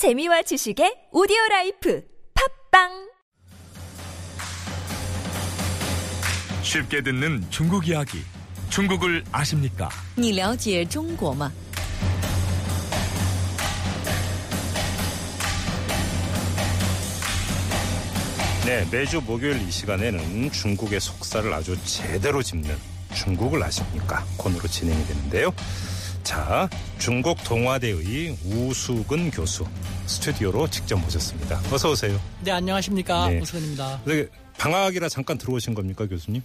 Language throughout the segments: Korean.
재미와 지식의 오디오 라이프 팝빵 쉽게 듣는 중국 이야기. 중국을 아십니까? 你了解中国吗？ 네, 매주 목요일 이 시간에는 중국의 속살을 아주 제대로 짚는 중국을 아십니까? 코너로 진행이 되는데요. 자, 중국 동아대의 우수근 교수 스튜디오로 직접 모셨습니다. 어서 오세요. 네, 안녕하십니까. 네. 우수근입니다. 네, 방학이라 잠깐 들어오신 겁니까, 교수님?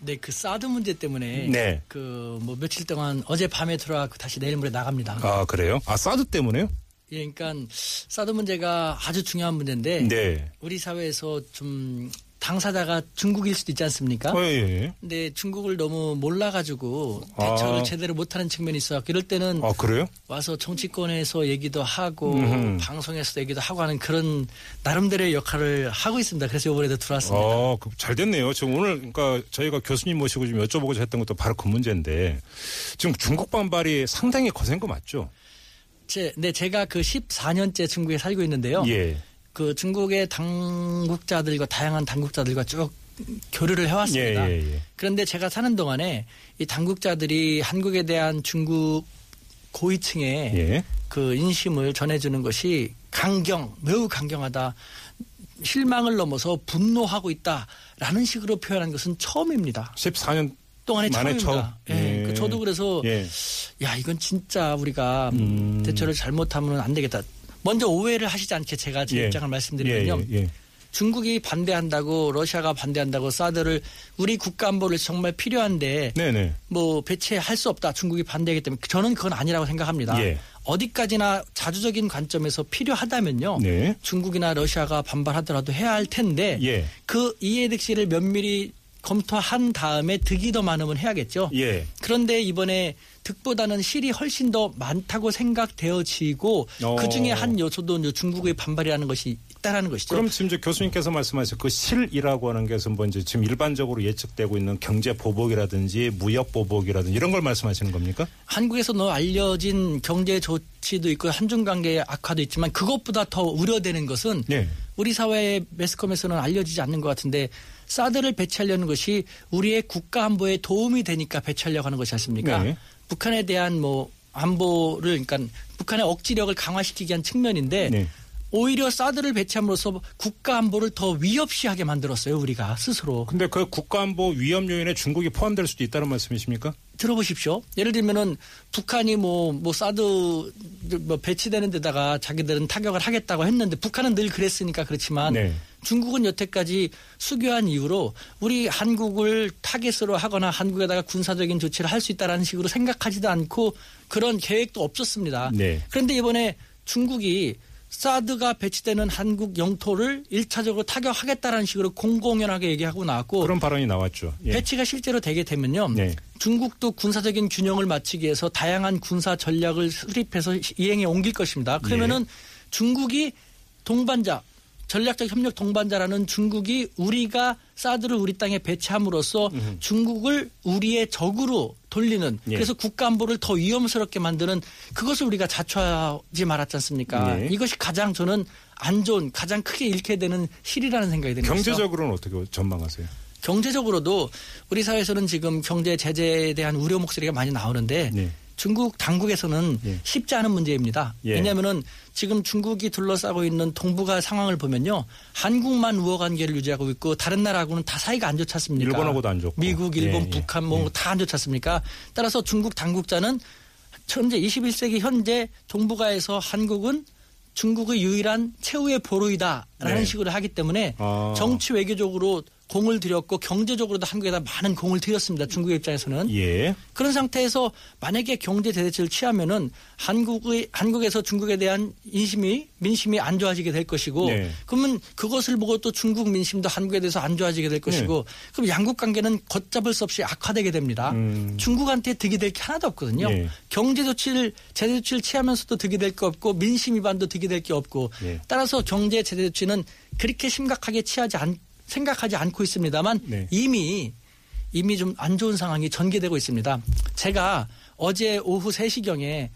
네, 그 사드 문제 때문에 네. 그 뭐 며칠 동안 어제 밤에 들어와 다시 내일 모레 나갑니다. 아, 그래요? 아, 사드 때문에요? 예, 그러니까 사드 문제가 아주 중요한 문제인데 네. 우리 사회에서 좀 당사자가 중국일 수도 있지 않습니까? 어, 예. 근데 중국을 너무 몰라가지고 대처를 아. 제대로 못하는 측면이 있어. 이럴 때는 아, 그래요? 와서 정치권에서 얘기도 하고 음흠. 방송에서 얘기도 하고 하는 그런 나름대로의 역할을 하고 있습니다. 그래서 이번에도 들어왔습니다. 어, 그, 잘 됐네요. 지금 오늘, 그러니까 저희가 교수님 모시고 좀 여쭤보고자 했던 것도 바로 그 문제인데 지금 중국 반발이 상당히 거센 거 맞죠? 제, 네, 제가 그 14년째 중국에 살고 있는데요. 예. 그 중국의 당국자들과 다양한 당국자들과 쭉 교류를 해왔습니다. 예, 예, 예. 그런데 제가 사는 동안에 이 당국자들이 한국에 대한 중국 고위층의 예. 그 인심을 전해주는 것이 강경, 매우 강경하다. 실망을 넘어서 분노하고 있다라는 식으로 표현한 것은 처음입니다. 14년 동안에 만에 처음입니다. 처음. 예, 예. 그 저도 그래서 예. 야 이건 진짜 우리가 음. 대처를 잘못하면 안 되겠다. 먼저 오해를 하시지 않게 제가 제 예. 입장을 말씀드리면요. 예, 예, 중국이 반대한다고 러시아가 반대한다고 사드를 우리 국가 안보를 정말 필요한데 네, 네. 뭐 배치할 수 없다. 중국이 반대하기 때문에 저는 그건 아니라고 생각합니다. 예. 어디까지나 자주적인 관점에서 필요하다면요. 네. 중국이나 러시아가 반발하더라도 해야 할 텐데 예. 그 이해득실을 면밀히 검토한 다음에 득이 더 많으면 해야겠죠. 예. 그런데 이번에 득보다는 실이 훨씬 더 많다고 생각되어지고 어. 그 중에 한 요소도 중국의 반발이라는 것이 있다라는 것이죠. 그럼 지금 이제 교수님께서 말씀하신 그 실이라고 하는 것은 뭐 이제 지금 일반적으로 예측되고 있는 경제 보복이라든지 무역 보복이라든지 이런 걸 말씀하시는 겁니까? 한국에서 너 알려진 경제 조치도 있고 한중 관계의 악화도 있지만 그것보다 더 우려되는 것은 네. 우리 사회 매스컴에서는 알려지지 않는 것 같은데 사드를 배치하려는 것이 우리의 국가 안보에 도움이 되니까 배치하려고 하는 것이 않습니까? 네. 북한에 대한 뭐 안보를 그러니까 북한의 억지력을 강화시키기 위한 측면인데 네. 오히려 사드를 배치함으로써 국가 안보를 더 위협시하게 만들었어요 우리가 스스로 근데 그 국가 안보 위험 요인에 중국이 포함될 수도 있다는 말씀이십니까? 들어보십시오. 예를 들면은 북한이 뭐, 뭐 사드 뭐 배치되는 데다가 자기들은 타격을 하겠다고 했는데 북한은 늘 그랬으니까 그렇지만 네. 중국은 여태까지 수교한 이후로 우리 한국을 타겟으로 하거나 한국에다가 군사적인 조치를 할 수 있다라는 식으로 생각하지도 않고 그런 계획도 없었습니다. 네. 그런데 이번에 중국이 사드가 배치되는 한국 영토를 일차적으로 타격하겠다라는 식으로 공공연하게 얘기하고 나왔고 그런 발언이 나왔죠. 예. 배치가 실제로 되게 되면요. 네. 중국도 군사적인 균형을 맞추기 위해서 다양한 군사 전략을 수립해서 이행에 옮길 것입니다. 그러면은 중국이 동반자 전략적 협력 동반자라는 중국이 우리가 사드를 우리 땅에 배치함으로써 중국을 우리의 적으로 돌리는 예. 그래서 국가 안보를 더 위험스럽게 만드는 그것을 우리가 자초하지 말았지 않습니까? 예. 이것이 가장 저는 안 좋은 가장 크게 잃게 되는 실이라는 생각이 드는. 경제적으로는 어떻게 전망하세요? 경제적으로도 우리 사회에서는 지금 경제 제재에 대한 우려 목소리가 많이 나오는데 네. 중국 당국에서는 예. 쉽지 않은 문제입니다. 예. 왜냐하면은 지금 중국이 둘러싸고 있는 동북아 상황을 보면요, 한국만 우호 관계를 유지하고 있고 다른 나라하고는 다 사이가 안 좋지 않습니까? 일본하고도 안 좋고. 미국, 일본, 예, 예. 북한 뭐 예. 다안 좋지 않습니까? 따라서 중국 당국자는 현재 21세기 현재 동북아에서 한국은 중국의 유일한 최후의 보루이다라는 네. 식으로 하기 때문에 아. 정치 외교적으로 공을 들였고 경제적으로도 한국에다 많은 공을 들였습니다. 중국의 입장에서는. 예. 그런 상태에서 만약에 경제 대대책을 취하면은 한국의 한국에서 중국에 대한 인심이 민심이 안 좋아지게 될 것이고 네. 그러면 그것을 보고 또 중국 민심도 한국에 대해서 안 좋아지게 될 것이고 그럼 양국 관계는 걷잡을 수 없이 악화되게 됩니다. 음. 중국한테 득이 될 게 하나도 없거든요. 예. 경제 조치를 제재 조치를 취하면서도 득이 될 게 없고 민심 위반도 득이 될 게 없고 예. 따라서 경제 제재 조치는 그렇게 심각하게 취하지 않 생각하지 않고 있습니다만 네. 이미 이미 좀 안 좋은 상황이 전개되고 있습니다. 제가 어제 오후 3시경에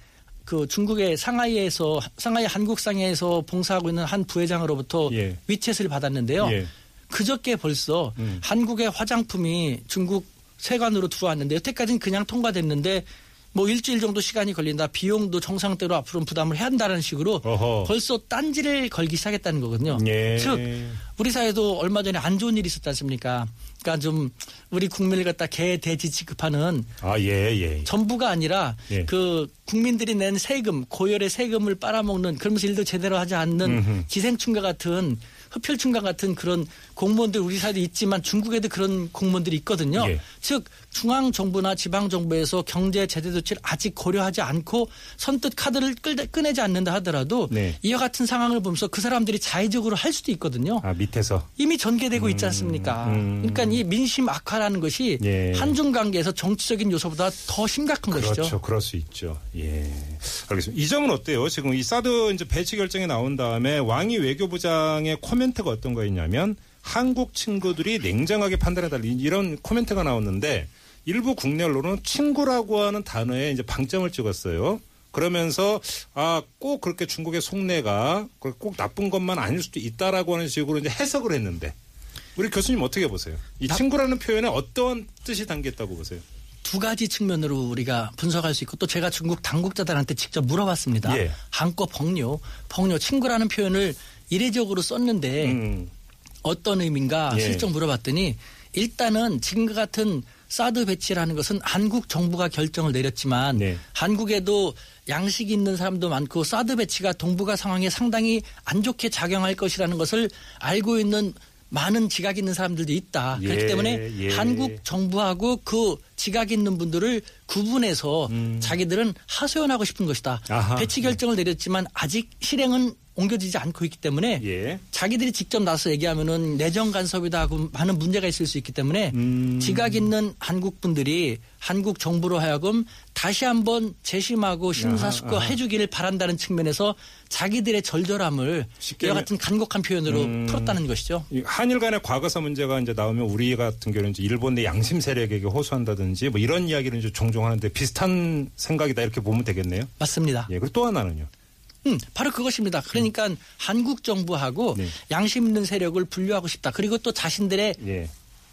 그 중국의 상하이에서 상하이 한국상해에서 봉사하고 있는 한 부회장으로부터 예. 위챗을 받았는데요. 예. 그저께 벌써 음. 한국의 화장품이 중국 세관으로 들어왔는데 여태까지는 그냥 통과됐는데 뭐 일주일 정도 시간이 걸린다. 비용도 정상대로 앞으로 부담을 해야 한다는 식으로 어허. 벌써 딴지를 걸기 시작했다는 거거든요. 예. 즉 우리 사회도 얼마 전에 안 좋은 일이 있었지 않습니까? 그러니까 좀 우리 국민을 갖다 개 돼지 취급하는 아, 예, 예. 전부가 아니라 예. 그 국민들이 낸 세금 고열의 세금을 빨아먹는 그러면서 일도 제대로 하지 않는 음흠. 기생충과 같은 흡혈충과 같은 그런 공무원들 우리 사회도 있지만 중국에도 그런 공무원들이 있거든요. 예. 즉 중앙 정부나 지방 정부에서 경제 제재 조치를 아직 고려하지 않고 선뜻 카드를 끌- 꺼내지 않는다 하더라도 네. 이와 같은 상황을 보면서 그 사람들이 자의적으로 할 수도 있거든요. 아, 밑에서. 이미 전개되고 있지 않습니까? 음. 그러니까 이 민심 악화라는 것이 예. 한중 관계에서 정치적인 요소보다 더 심각한 그렇죠. 것이죠. 그럴 수 있죠. 예. 알겠습니다. 이 점은 어때요? 지금 이 사드 이제 배치 결정이 나온 다음에 왕이 외교부장의 코멘트가 어떤 거였냐면 한국 친구들이 냉정하게 판단해달라 이런 코멘트가 나왔는데 일부 국내 언론은 친구라고 하는 단어에 이제 방점을 찍었어요. 그러면서 아 꼭 그렇게 중국의 속내가 꼭 나쁜 것만 아닐 수도 있다라고 하는 식으로 이제 해석을 했는데 우리 교수님 어떻게 보세요? 이 나- 친구라는 표현에 어떤 뜻이 담겼다고 보세요? 두 가지 측면으로 우리가 분석할 수 있고 또 제가 중국 당국자들한테 직접 물어봤습니다. 예. 한꺼 벙뇨, 벙뇨 친구라는 표현을 이례적으로 썼는데 음. 어떤 의미인가 예. 슬쩍 물어봤더니 일단은 지금과 같은 사드 배치라는 것은 한국 정부가 결정을 내렸지만 네. 한국에도 양식 있는 사람도 많고 사드 배치가 동북아 상황에 상당히 안 좋게 작용할 것이라는 것을 알고 있는 많은 지각 있는 사람들도 있다. 예, 그렇기 때문에 예. 한국 정부하고 그 지각 있는 분들을 구분해서 자기들은 하소연하고 싶은 것이다. 음. 아하. 배치 결정을 내렸지만 아직 실행은 옮겨지지 않고 있기 때문에 예. 자기들이 직접 나서 얘기하면은 내정 간섭이다 하고 많은 문제가 있을 수 있기 때문에 음. 지각 있는 한국 분들이 한국 정부로 하여금 다시 한번 재심하고 심사숙고 아하. 해주기를 바란다는 측면에서 자기들의 절절함을 이와 같은 간곡한 표현으로 음. 풀었다는 것이죠. 이 한일 간의 과거사 문제가 이제 나오면 우리 같은 경우는 이제 일본 내 양심 세력에게 호소한다든지 뭐 이런 이야기를 이제 종종 하는데 비슷한 생각이다 이렇게 보면 되겠네요. 맞습니다. 예. 그리고 또 하나는요. 음, 바로 그것입니다. 그러니까 한국 정부하고 네. 양심 있는 세력을 분류하고 싶다. 그리고 또 자신들의 예.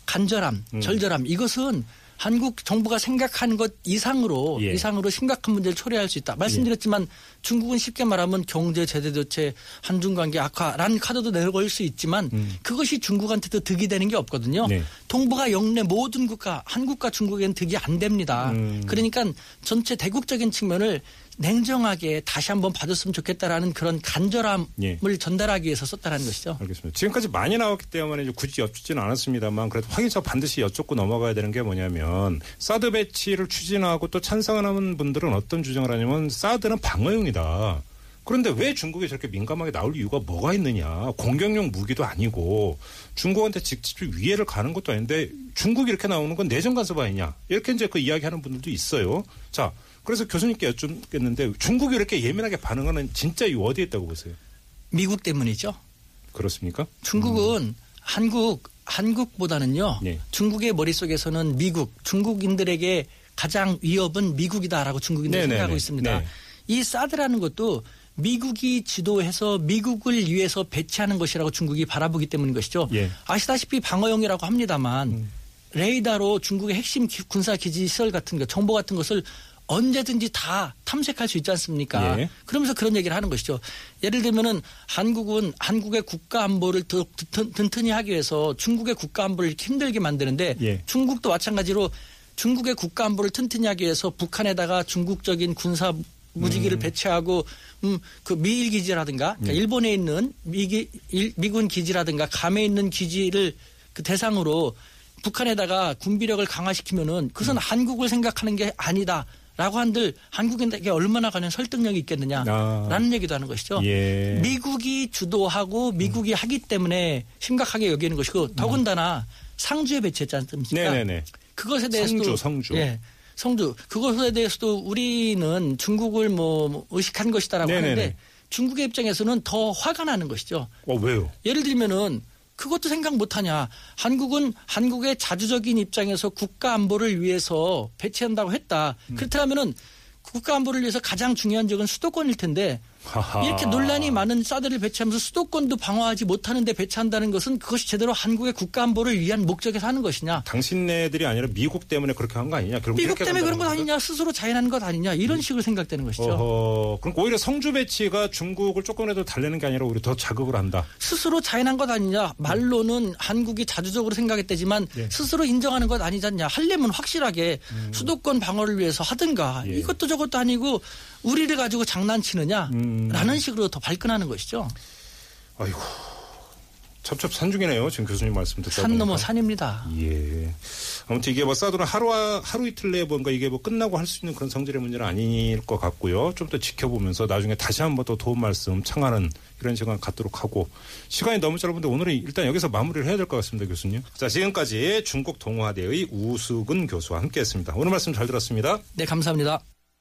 간절함, 음. 절절함 이것은 한국 정부가 생각하는 것 이상으로 예. 이상으로 심각한 문제를 초래할 수 있다. 말씀드렸지만 중국은 쉽게 말하면 경제 제재 조치, 한중 관계 악화라는 카드도 내걸 수 있지만 그것이 중국한테도 득이 되는 게 없거든요. 음. 네. 동북아 영내 모든 국가, 한국과 중국에는 득이 안 됩니다. 음. 그러니까 전체 대국적인 측면을 냉정하게 다시 한번 봐줬으면 좋겠다라는 그런 간절함을 예. 전달하기 위해서 썼다는 것이죠. 알겠습니다. 지금까지 많이 나왔기 때문에 굳이 여쭙지는 않았습니다만 그래도 확인서 반드시 여쭙고 넘어가야 되는 게 뭐냐면 사드 배치를 추진하고 또 찬성하는 분들은 어떤 주장을 하냐면 사드는 방어용이다. 그런데 왜 중국이 저렇게 민감하게 나올 이유가 뭐가 있느냐. 공격용 무기도 아니고 중국한테 직접 위해를 가는 것도 아닌데 중국이 이렇게 나오는 건 내정 간섭 아니냐. 이렇게 이제 그 이야기하는 분들도 있어요. 자, 그래서 교수님께 여쭙겠는데 중국이 이렇게 예민하게 반응하는 진짜 이유 어디에 있다고 보세요? 미국 때문이죠. 그렇습니까? 중국은 한국 한국보다는요. 네. 중국의 머릿속에서는 미국, 중국인들에게 가장 위협은 미국이다라고 중국인들이 네네네. 생각하고 있습니다. 네. 이 사드라는 것도 미국이 지도해서 미국을 위해서 배치하는 것이라고 중국이 바라보기 때문인 것이죠. 예. 음. 아시다시피 방어용이라고 합니다만 레이더로 중국의 핵심 기- 군사 기지 시설 같은 것, 정보 같은 것을 언제든지 다 탐색할 수 있지 않습니까? 예. 그러면서 그런 얘기를 하는 것이죠. 예를 들면은 한국은 한국의 국가 안보를 더 든- 든든히 하기 위해서 중국의 국가 안보를 힘들게 만드는데 예. 중국도 마찬가지로 중국의 국가 안보를 튼튼히 하기 위해서 북한에다가 중국적인 군사 무기기를 배치하고 음, 그 미일 기지라든가 그러니까 예. 일본에 있는 미기, 일- 미군 기지라든가 감에 있는 기지를 그 대상으로 북한에다가 군비력을 강화시키면은 그것은 음. 한국을 생각하는 게 아니다. 라고 한들 한국인에게 얼마나 가는 설득력이 있겠느냐라는 아. 얘기도 하는 것이죠. 예. 미국이 주도하고 미국이 하기 때문에 심각하게 여기는 것이고 더군다나 상주에 배치했지 않습니까? 네네네. 그것에 대해서도 성주, 성주. 예. 성주. 그것에 대해서도 우리는 중국을 뭐 의식한 것이다라고 네네네. 하는데 중국의 입장에서는 더 화가 나는 것이죠. 어, 왜요? 예를 들면은 그것도 생각 못하냐. 한국은 한국의 자주적인 입장에서 국가 안보를 위해서 배치한다고 했다. 음. 그렇다면은 국가 안보를 위해서 가장 중요한 적은 수도권일 텐데 하하. 이렇게 논란이 많은 사드를 배치하면서 수도권도 방어하지 못하는데 배치한다는 것은 그것이 제대로 한국의 국가 안보를 위한 목적에서 하는 것이냐? 당신네들이 아니라 미국 때문에 그렇게 한 거 아니냐? 미국 때문에 그런 것? 아니냐? 스스로 자인하는 것 아니냐? 이런 식으로 생각되는 것이죠. 어허, 그럼 오히려 성주 배치가 중국을 조금이라도 달래는 게 아니라 오히려 더 자극을 한다. 스스로 자인한 것 아니냐? 말로는 한국이 자주적으로 생각했다지만 예. 스스로 인정하는 것 아니잖냐? 하려면 확실하게 음. 수도권 방어를 위해서 하든가 예. 이것도 저것도 아니고 우리를 가지고 장난치느냐? 음. 라는 식으로 더 발끈하는 것이죠. 아이고. 첩첩 산중이네요. 지금 교수님 말씀 듣다 산 넘어 보니까. 산입니다. 예. 아무튼 이게 뭐 사드는 하루 하루 이틀 내에 뭔가 이게 뭐 끝나고 할 수 있는 그런 성질의 문제는 아닐 것 같고요. 좀 더 지켜보면서 나중에 다시 한번 또 도움 말씀 청하는 이런 시간 갖도록 하고 시간이 너무 짧은데 오늘은 일단 여기서 마무리를 해야 될 것 같습니다, 교수님. 자, 지금까지 중국 동아대의 우수근 교수와 함께했습니다. 오늘 말씀 잘 들었습니다. 네, 감사합니다.